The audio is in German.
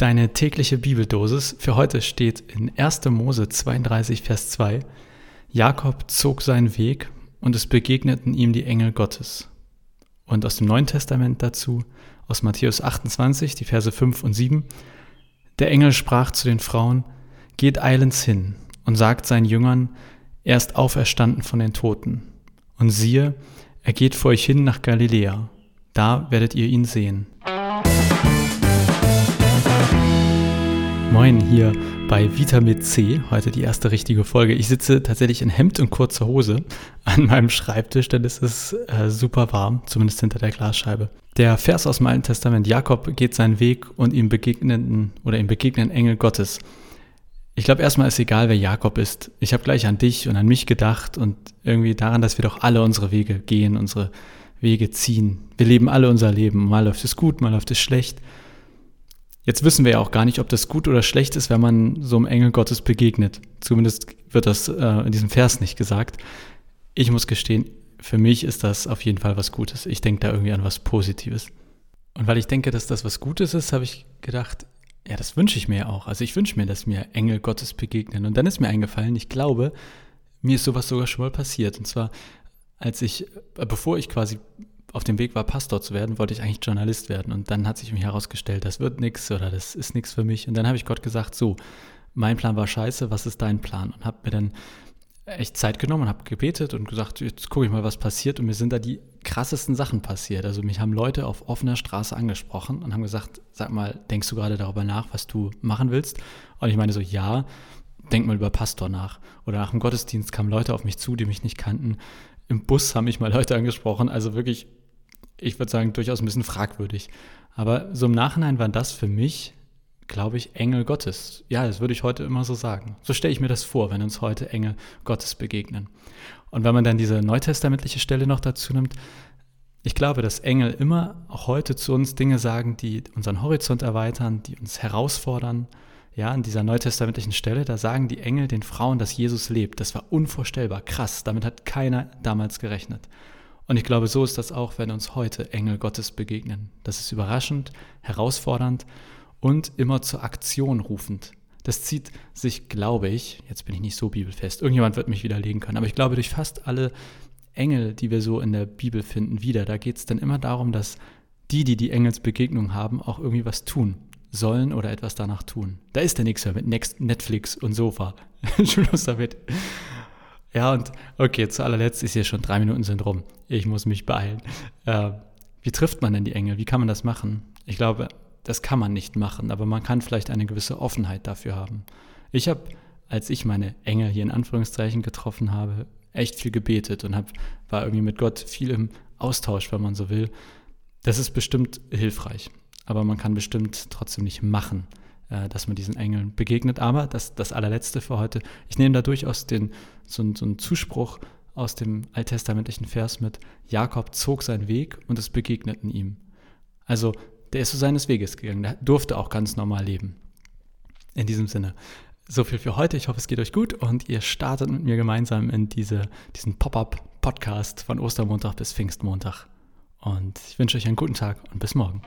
Deine tägliche Bibeldosis für heute steht in 1. Mose 32, Vers 2. Jakob zog seinen Weg und es begegneten ihm die Engel Gottes. Und aus dem Neuen Testament dazu, aus Matthäus 28, die Verse 5 und 7. Der Engel sprach zu den Frauen, Geht eilends hin und sagt seinen Jüngern, er ist auferstanden von den Toten. Und siehe, er geht vor euch hin nach Galiläa. Da werdet ihr ihn sehen. Moin hier bei Vitamin C, heute die erste richtige Folge. Ich sitze tatsächlich in Hemd und kurzer Hose an meinem Schreibtisch, denn es ist äh, super warm, zumindest hinter der Glasscheibe. Der Vers aus dem Alten Testament, Jakob geht seinen Weg und ihm begegnenden oder ihm begegnen Engel Gottes. Ich glaube, erstmal ist egal, wer Jakob ist. Ich habe gleich an dich und an mich gedacht und irgendwie daran, dass wir doch alle unsere Wege gehen, unsere Wege ziehen. Wir leben alle unser Leben. Mal läuft es gut, mal läuft es schlecht. Jetzt wissen wir ja auch gar nicht, ob das gut oder schlecht ist, wenn man so einem Engel Gottes begegnet. Zumindest wird das äh, in diesem Vers nicht gesagt. Ich muss gestehen, für mich ist das auf jeden Fall was Gutes. Ich denke da irgendwie an was Positives. Und weil ich denke, dass das was Gutes ist, habe ich gedacht, ja, das wünsche ich mir auch. Also ich wünsche mir, dass mir Engel Gottes begegnen. Und dann ist mir eingefallen, ich glaube, mir ist sowas sogar schon mal passiert. Und zwar, als ich, äh, bevor ich quasi auf dem Weg war, Pastor zu werden, wollte ich eigentlich Journalist werden. Und dann hat sich mir herausgestellt, das wird nichts oder das ist nichts für mich. Und dann habe ich Gott gesagt, so, mein Plan war scheiße, was ist dein Plan? Und habe mir dann echt Zeit genommen und habe gebetet und gesagt, jetzt gucke ich mal, was passiert. Und mir sind da die krassesten Sachen passiert. Also mich haben Leute auf offener Straße angesprochen und haben gesagt, sag mal, denkst du gerade darüber nach, was du machen willst? Und ich meine so, ja, denk mal über Pastor nach. Oder nach dem Gottesdienst kamen Leute auf mich zu, die mich nicht kannten. Im Bus haben mich mal Leute angesprochen. Also wirklich, ich würde sagen, durchaus ein bisschen fragwürdig. Aber so im Nachhinein waren das für mich glaube ich, Engel Gottes. Ja, das würde ich heute immer so sagen. So stelle ich mir das vor, wenn uns heute Engel Gottes begegnen. Und wenn man dann diese neutestamentliche Stelle noch dazu nimmt, ich glaube, dass Engel immer auch heute zu uns Dinge sagen, die unseren Horizont erweitern, die uns herausfordern. Ja, an dieser neutestamentlichen Stelle, da sagen die Engel den Frauen, dass Jesus lebt. Das war unvorstellbar, krass. Damit hat keiner damals gerechnet. Und ich glaube, so ist das auch, wenn uns heute Engel Gottes begegnen. Das ist überraschend, herausfordernd und immer zur Aktion rufend. Das zieht sich, glaube ich, jetzt bin ich nicht so bibelfest, irgendjemand wird mich widerlegen können, aber ich glaube, durch fast alle Engel, die wir so in der Bibel finden, wieder. Da geht es dann immer darum, dass die, die die Engelsbegegnung haben, auch irgendwie was tun sollen oder etwas danach tun. Da ist der nichts mehr mit Netflix und Sofa. Schluss damit. Ja, und okay, zu allerletzt ist hier schon drei Minuten sind rum. Ich muss mich beeilen. Äh, wie trifft man denn die Engel? Wie kann man das machen? Ich glaube, das kann man nicht machen, aber man kann vielleicht eine gewisse Offenheit dafür haben. Ich habe, als ich meine Engel hier in Anführungszeichen getroffen habe, echt viel gebetet und hab, war irgendwie mit Gott viel im Austausch, wenn man so will. Das ist bestimmt hilfreich, aber man kann bestimmt trotzdem nicht machen, äh, dass man diesen Engeln begegnet. Aber das, das allerletzte für heute, ich nehme da durchaus den, so, so einen Zuspruch aus dem alttestamentlichen Vers mit, Jakob zog seinen Weg und es begegneten ihm. Also der ist so seines Weges gegangen. Der durfte auch ganz normal leben. In diesem Sinne. So viel für heute. Ich hoffe, es geht euch gut und ihr startet mit mir gemeinsam in diese, diesen Pop-up-Podcast von Ostermontag bis Pfingstmontag. Und ich wünsche euch einen guten Tag und bis morgen.